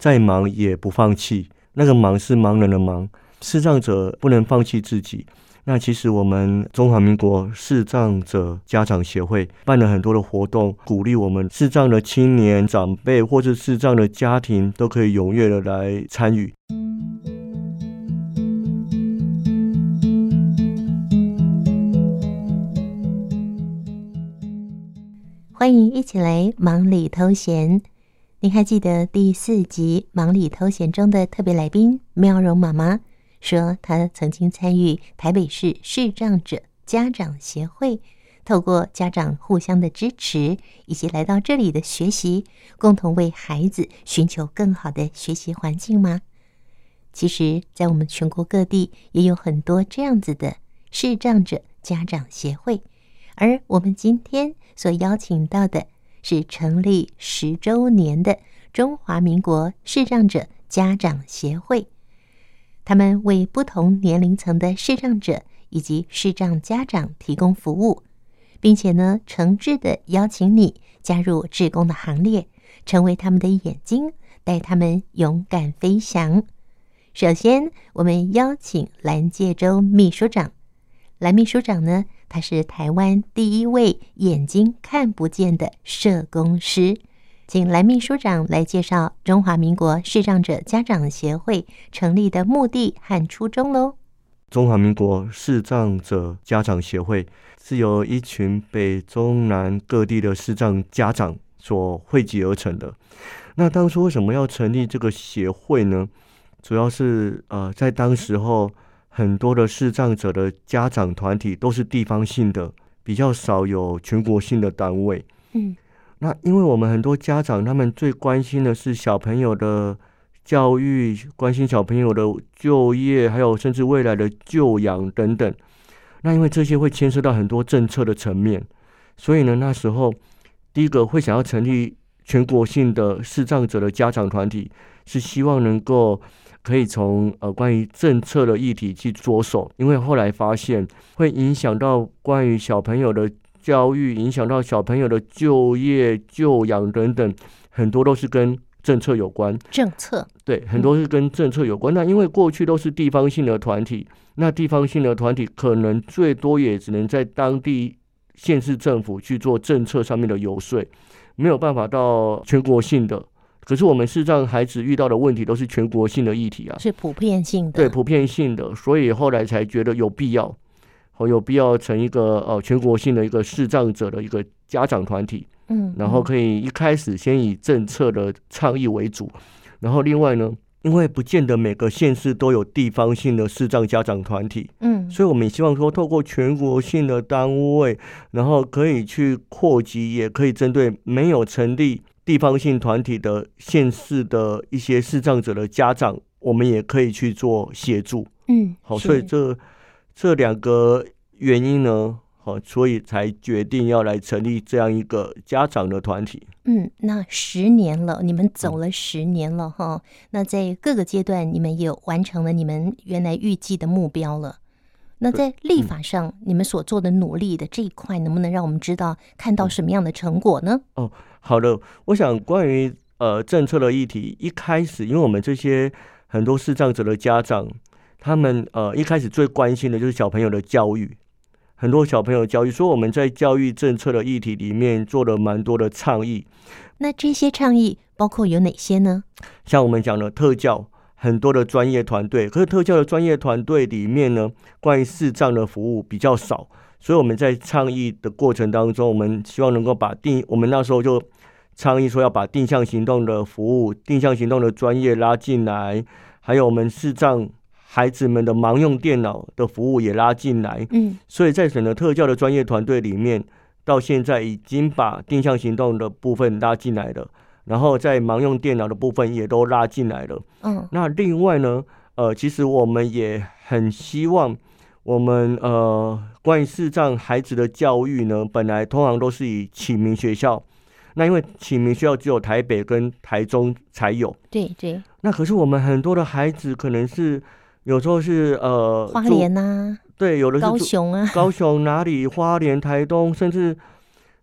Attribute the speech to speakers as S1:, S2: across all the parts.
S1: 再忙也不放弃。那个忙是盲人的忙，视障者不能放弃自己。那其实我们中华民国视障者家长协会办了很多的活动，鼓励我们视障的青年长辈或是视障的家庭都可以踊跃的来参与。
S2: 欢迎一起来忙里偷闲。您还记得第四集《忙里偷闲》中的特别来宾妙容妈妈说，她曾经参与台北市视障者家长协会，透过家长互相的支持，以及来到这里的学习，共同为孩子寻求更好的学习环境吗？其实，在我们全国各地也有很多这样子的视障者家长协会。而我们今天所邀请到的是成立十周年的中华民国视障者家长协会，他们为不同年龄层的视障者以及视障家长提供服务，并且呢，诚挚的邀请你加入志工的行列，成为他们的眼睛，带他们勇敢飞翔。首先，我们邀请蓝介洲秘书长，蓝秘书长呢，他是台湾第一位眼睛看不见的社工师，请蓝秘书长来介绍中华民国视障者家长协会成立的目的和初衷喽。
S1: 中华民国视障者家长协会是由一群北中南各地的视障家长所汇集而成的。那当初为什么要成立这个协会呢？主要是呃，在当时候。很多的视障者的家长团体都是地方性的，比较少有全国性的单位。
S2: 嗯，
S1: 那因为我们很多家长，他们最关心的是小朋友的教育，关心小朋友的就业，还有甚至未来的就养等等。那因为这些会牵涉到很多政策的层面，所以呢，那时候第一个会想要成立全国性的视障者的家长团体，是希望能够。可以从呃关于政策的议题去着手，因为后来发现会影响到关于小朋友的教育，影响到小朋友的就业、就养等等，很多都是跟政策有关。
S2: 政策
S1: 对，很多是跟政策有关。那因为过去都是地方性的团体，那地方性的团体可能最多也只能在当地县市政府去做政策上面的游说，没有办法到全国性的。可是我们视障孩子遇到的问题都是全国性的议题啊，
S2: 是普遍性的，
S1: 对，普遍性的，所以后来才觉得有必要，哦有必要成一个呃全国性的一个视障者的一个家长团体，
S2: 嗯，
S1: 然后可以一开始先以政策的倡议为主，然后另外呢，因为不见得每个县市都有地方性的视障家长团体，
S2: 嗯，
S1: 所以我们也希望说透过全国性的单位，然后可以去扩及，也可以针对没有成立。地方性团体的县市的一些视障者的家长，我们也可以去做协助。
S2: 嗯，
S1: 好，所以这这两个原因呢，好，所以才决定要来成立这样一个家长的团体。
S2: 嗯，那十年了，你们走了十年了哈、嗯。那在各个阶段，你们也有完成了你们原来预计的目标了。那在立法上，嗯、你们所做的努力的这一块，能不能让我们知道看到什么样的成果呢？
S1: 哦。好的，我想关于呃政策的议题，一开始因为我们这些很多视障者的家长，他们呃一开始最关心的就是小朋友的教育，很多小朋友教育，所以我们在教育政策的议题里面做了蛮多的倡议。
S2: 那这些倡议包括有哪些呢？
S1: 像我们讲的特教，很多的专业团队，可是特教的专业团队里面呢，关于视障的服务比较少。所以我们在倡议的过程当中，我们希望能够把定，我们那时候就倡议说要把定向行动的服务、定向行动的专业拉进来，还有我们视障孩子们的盲用电脑的服务也拉进来。
S2: 嗯，
S1: 所以在整个特教的专业团队里面，到现在已经把定向行动的部分拉进来了，然后在盲用电脑的部分也都拉进来了。
S2: 嗯，
S1: 那另外呢，呃，其实我们也很希望。我们呃，关于视障孩子的教育呢，本来通常都是以启明学校。那因为启明学校只有台北跟台中才有。
S2: 对对。那
S1: 可是我们很多的孩子可能是有时候是呃，
S2: 花莲啊，
S1: 对，有的是
S2: 高雄啊，
S1: 高雄哪里？花莲、台东，甚至，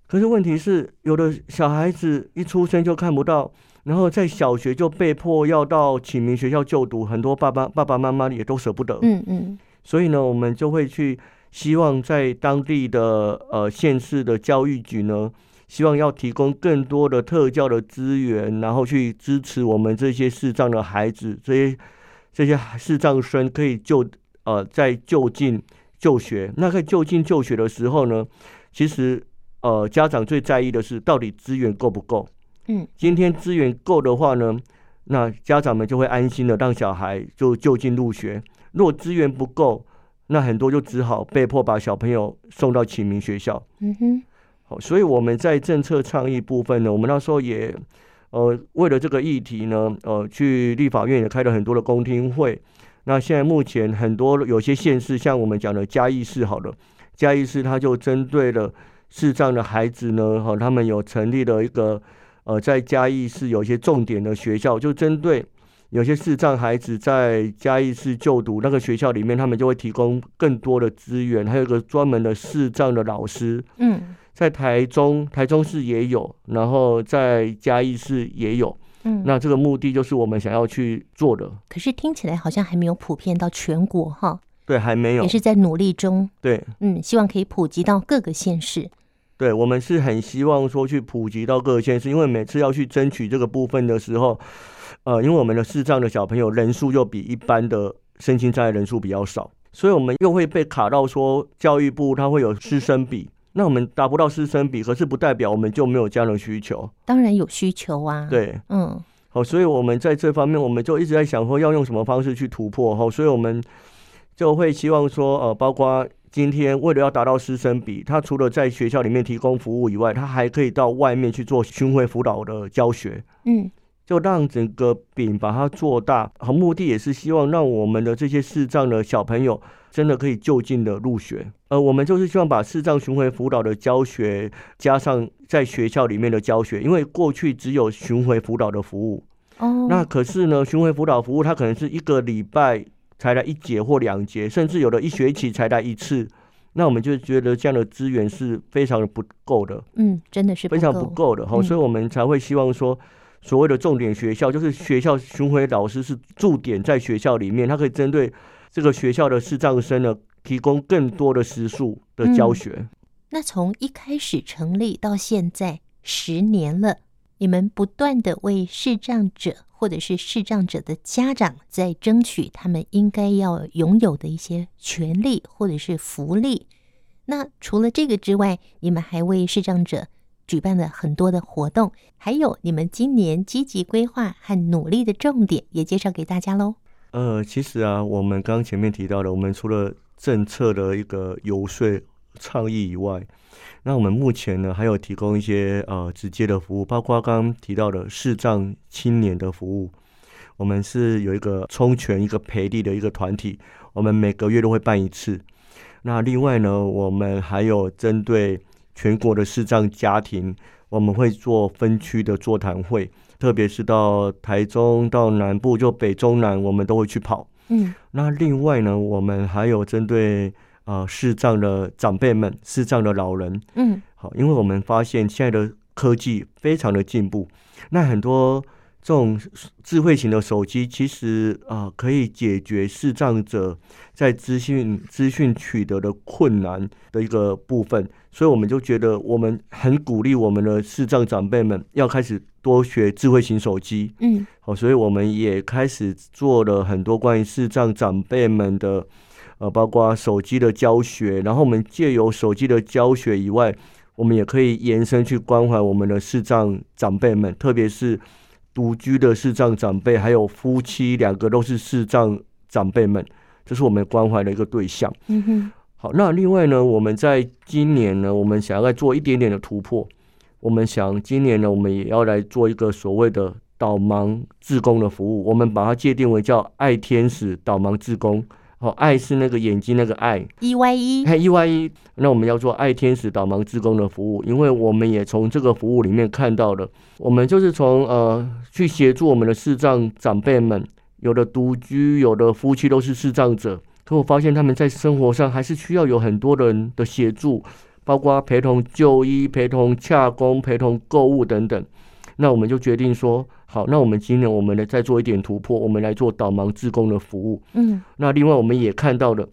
S1: 可是问题是，有的小孩子一出生就看不到。然后在小学就被迫要到启明学校就读，很多爸爸爸爸妈妈也都舍不得。
S2: 嗯嗯。
S1: 所以呢，我们就会去希望在当地的呃县市的教育局呢，希望要提供更多的特教的资源，然后去支持我们这些视障的孩子，这些这些视障生可以就呃在就近就学。那在就近就学的时候呢，其实呃家长最在意的是到底资源够不够。
S2: 嗯，
S1: 今天资源够的话呢，那家长们就会安心的让小孩就就近入学。如果资源不够，那很多就只好被迫把小朋友送到启明学校。
S2: 嗯哼，
S1: 好，所以我们在政策倡议部分呢，我们那时候也呃为了这个议题呢，呃去立法院也开了很多的公听会。那现在目前很多有些县市，像我们讲的嘉义市，好了，嘉义市它就针对了视障的孩子呢，哈，他们有成立了一个。呃，在嘉义市有一些重点的学校，就针对有些视障孩子在嘉义市就读那个学校里面，他们就会提供更多的资源，还有一个专门的视障的老师。
S2: 嗯，
S1: 在台中，台中市也有，然后在嘉义市也有。
S2: 嗯，
S1: 那这个目的就是我们想要去做的。
S2: 可是听起来好像还没有普遍到全国哈。
S1: 对，还没有，
S2: 也是在努力中。
S1: 对，
S2: 嗯，希望可以普及到各个县市。
S1: 对，我们是很希望说去普及到各个县市，因为每次要去争取这个部分的时候，呃，因为我们的视障的小朋友人数就比一般的身心障碍人数比较少，所以我们又会被卡到说教育部它会有师生比，那我们达不到师生比，可是不代表我们就没有这样的需求。
S2: 当然有需求啊。
S1: 对，
S2: 嗯，
S1: 好，所以我们在这方面，我们就一直在想说要用什么方式去突破，哈，所以我们就会希望说，呃，包括。今天为了要达到师生比，他除了在学校里面提供服务以外，他还可以到外面去做巡回辅导的教学。
S2: 嗯，
S1: 就让整个饼把它做大，和目的也是希望让我们的这些视障的小朋友真的可以就近的入学。呃，我们就是希望把视障巡回辅导的教学加上在学校里面的教学，因为过去只有巡回辅导的服务。
S2: 哦，
S1: 那可是呢，巡回辅导服务它可能是一个礼拜。才来一节或两节，甚至有的一学期才来一次，那我们就觉得这样的资源是非常的不够的。
S2: 嗯，真的是
S1: 非常不够的哈，所以我们才会希望说，所谓的重点学校，就是学校巡回老师是驻点在学校里面，他可以针对这个学校的视障生呢，提供更多的时数的教学。
S2: 嗯，那从一开始成立到现在十年了，你们不断的为视障者。或者是视障者的家长在争取他们应该要拥有的一些权利或者是福利。那除了这个之外，你们还为视障者举办了很多的活动，还有你们今年积极规划和努力的重点也介绍给大家喽。
S1: 呃，其实啊，我们刚前面提到的，我们除了政策的一个游说倡议以外，那我们目前呢，还有提供一些呃直接的服务，包括刚刚提到的视障青年的服务。我们是有一个充权一个培力的一个团体，我们每个月都会办一次。那另外呢，我们还有针对全国的视障家庭，我们会做分区的座谈会，特别是到台中、到南部，就北中南，我们都会去跑。
S2: 嗯，
S1: 那另外呢，我们还有针对。啊，视障的长辈们，视障的老人，
S2: 嗯，
S1: 好，因为我们发现现在的科技非常的进步，那很多这种智慧型的手机，其实啊、呃，可以解决视障者在资讯资讯取得的困难的一个部分，所以我们就觉得我们很鼓励我们的视障长辈们要开始多学智慧型手机，
S2: 嗯，
S1: 好，所以我们也开始做了很多关于视障长辈们的。呃，包括手机的教学，然后我们借由手机的教学以外，我们也可以延伸去关怀我们的视障长辈们，特别是独居的视障长辈，还有夫妻两个都是视障长辈们，这是我们关怀的一个对象。
S2: 嗯哼。
S1: 好，那另外呢，我们在今年呢，我们想要再做一点点的突破，我们想今年呢，我们也要来做一个所谓的导盲志工的服务，我们把它界定为叫爱天使导盲志工。哦，爱是那个眼睛那个爱
S2: ，E Y E，
S1: 哎，E Y E，那我们要做爱天使导盲志工的服务，因为我们也从这个服务里面看到了，我们就是从呃去协助我们的视障长辈们，有的独居，有的夫妻都是视障者，可我发现他们在生活上还是需要有很多人的协助，包括陪同就医、陪同洽公、陪同购物等等，那我们就决定说，好，那我们今年我们呢再做一点突破，我们来做导盲志工的服务。
S2: 嗯，
S1: 那另外我们也看到了，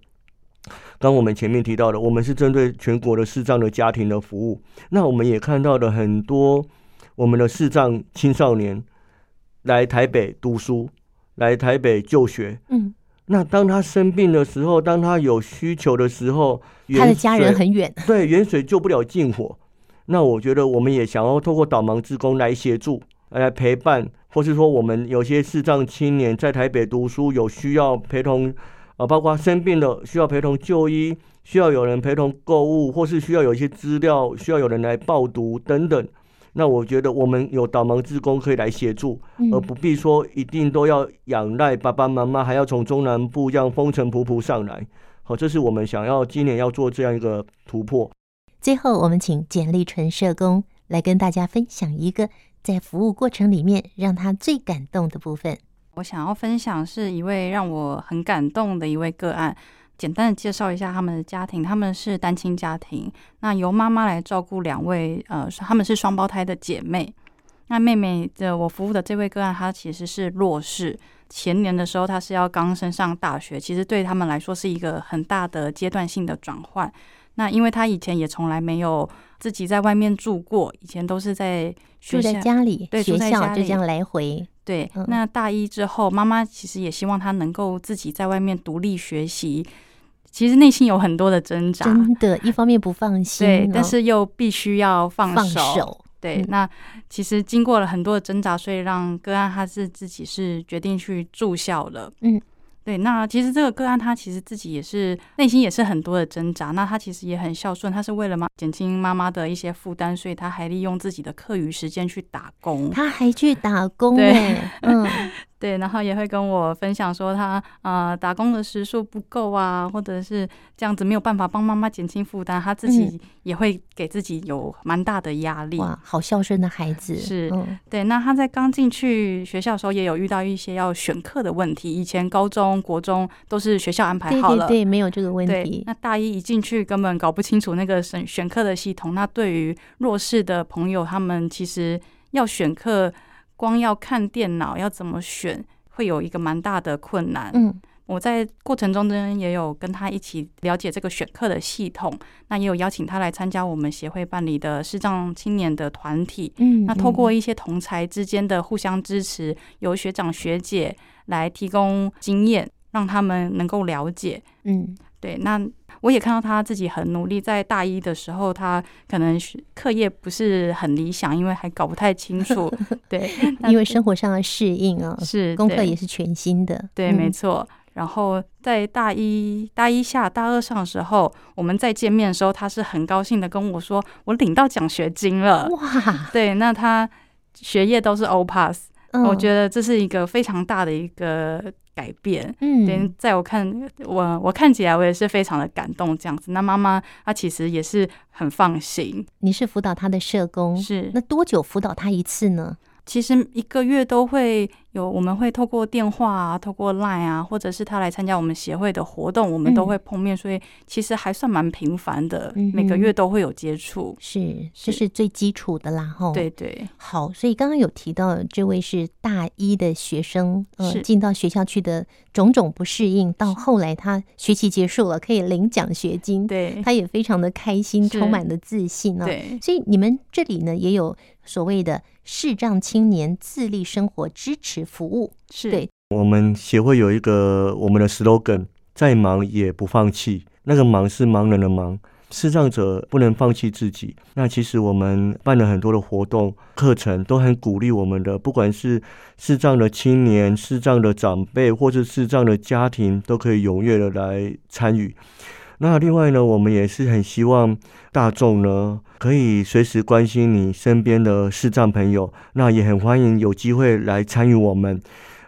S1: 刚我们前面提到的，我们是针对全国的视障的家庭的服务。那我们也看到了很多我们的视障青少年来台北读书，来台北就学。
S2: 嗯，
S1: 那当他生病的时候，当他有需求的时候，
S2: 他的家人很远，
S1: 对，远水救不了近火。那我觉得我们也想要透过导盲志工来协助。来陪伴，或是说我们有些视障青年在台北读书，有需要陪同，啊，包括生病的需要陪同就医，需要有人陪同购物，或是需要有一些资料需要有人来报读等等。那我觉得我们有导盲志工可以来协助，而不必说一定都要仰赖爸爸妈妈，还要从中南部这样风尘仆仆上来。好，这是我们想要今年要做这样一个突破。
S2: 最后，我们请简立纯社工来跟大家分享一个。在服务过程里面，让他最感动的部分，
S3: 我想要分享是一位让我很感动的一位个案。简单的介绍一下他们的家庭，他们是单亲家庭，那由妈妈来照顾两位，呃，他们是双胞胎的姐妹。那妹妹的我服务的这位个案，她其实是弱势，前年的时候她是要刚升上大学，其实对他们来说是一个很大的阶段性的转换。那因为她以前也从来没有自己在外面住过，以前都是在
S2: 住在家里，
S3: 对，
S2: 学校就这样来
S3: 回。对，那大一之后，妈妈其实也希望他能够自己在外面独立学习。其实内心有很多的挣扎，
S2: 真的，一方面不放心，
S3: 对，但是又必须要放手。
S2: 放手，
S3: 对，那其实经过了很多的挣扎，所以让个案他是自己是决定去住校了。嗯。对，那其实这个个案他其实自己也是内心也是很多的挣扎。那他其实也很孝顺，他是为了妈减轻妈妈的一些负担，所以他还利用自己的课余时间去打工。
S2: 他还去打工，对，嗯。
S3: 对，然后也会跟我分享说他呃打工的时数不够啊，或者是这样子没有办法帮妈妈减轻负担，他自己也会给自己有蛮大的压力。
S2: 哇，好孝顺的孩子。
S3: 是，对。那他在刚进去学校的时候，也有遇到一些要选课的问题。以前高中国中都是学校安排好了，
S2: 对，对，对，没有这个问题。
S3: 那大一一进去根本搞不清楚那个选选课的系统。那对于弱势的朋友，他们其实要选课。光要看电脑要怎么选，会有一个蛮大的困难。嗯，我在过程中呢，也有跟他一起了解这个选课的系统，那也有邀请他来参加我们协会办理的视障青年的团体。嗯，那透过一些同才之间的互相支持，由学长学姐来提供经验，让他们能够了解。嗯，对，那。我也看到他自己很努力，在大一的时候，他可能课业不是很理想，因为还搞不太清楚。对，
S2: 因为生活上的适应啊，
S3: 是
S2: 功课也是全新的。
S3: 对，没错。然后在大一、大一下、大二上的时候，我们再见面的时候，他是很高兴的跟我说：“我领到奖学金了。”哇！对，那他学业都是 O Pass，我觉得这是一个非常大的一个。改变，嗯，对，在我看我我看起来我也是非常的感动这样子。那妈妈她其实也是很放心。
S2: 你是辅导他的社工，
S3: 是，
S2: 那多久辅导他一次呢？
S3: 其实一个月都会有，我们会透过电话啊，透过 Line 啊，或者是他来参加我们协会的活动，我们都会碰面，所以其实还算蛮频繁的，每个月都会有接触。
S2: 是，这是最基础的啦，吼。
S3: 对对。
S2: 好，所以刚刚有提到这位是大一的学生，呃，进到学校去的种种不适应，到后来他学期结束了，可以领奖学金，
S3: 对，
S2: 他也非常的开心，充满了自信啊。
S3: 对，
S2: 所以你们这里呢也有所谓的。视障青年自立生活支持服务，
S3: 是
S2: 对。
S1: 我们协会有一个我们的 slogan：再忙也不放弃。那个忙是盲人的忙，视障者不能放弃自己。那其实我们办了很多的活动、课程，都很鼓励我们的，不管是视障的青年、视障的长辈，或者视障的家庭，都可以踊跃的来参与。那另外呢，我们也是很希望大众呢，可以随时关心你身边的视障朋友。那也很欢迎有机会来参与我们，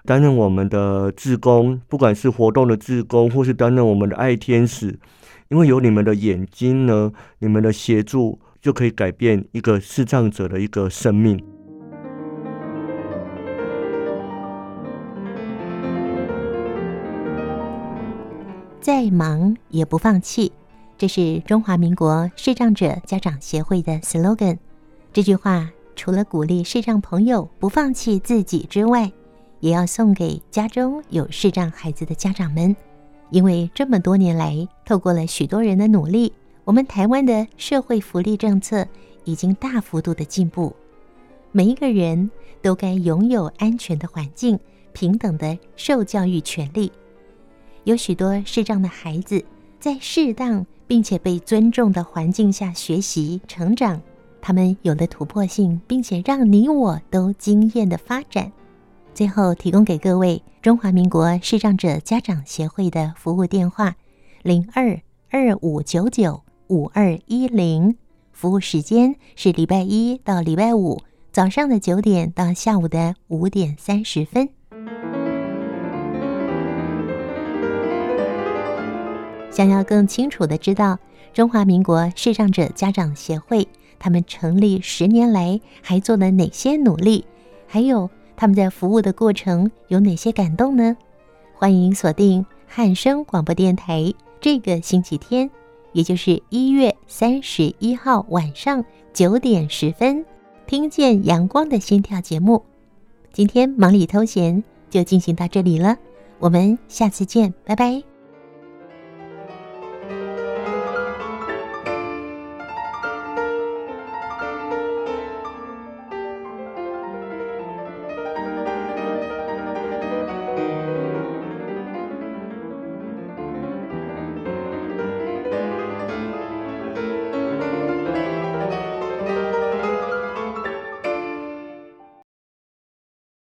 S1: 担任我们的志工，不管是活动的志工，或是担任我们的爱天使。因为有你们的眼睛呢，你们的协助，就可以改变一个视障者的一个生命。
S2: 再忙也不放弃，这是中华民国视障者家长协会的 slogan。这句话除了鼓励视障朋友不放弃自己之外，也要送给家中有视障孩子的家长们，因为这么多年来，透过了许多人的努力，我们台湾的社会福利政策已经大幅度的进步，每一个人都该拥有安全的环境、平等的受教育权利。有许多视障的孩子在适当并且被尊重的环境下学习成长。他们有了突破性，并且让你我都惊艳的发展。最后提供给各位中华民国视障者家长协会的服务电话：零二二五九九五二一零。服务时间是礼拜一到礼拜五早上的九点到下午的五点三十分。想要更清楚的知道中华民国视障者家长协会。他们成立十年来还做了哪些努力？还有他们在服务的过程有哪些感动呢？欢迎锁定汉声广播电台这个星期天，也就是一月三十一号晚上九点十分，听见阳光的心跳节目。今天忙里偷闲就进行到这里了，我们下次见，拜拜。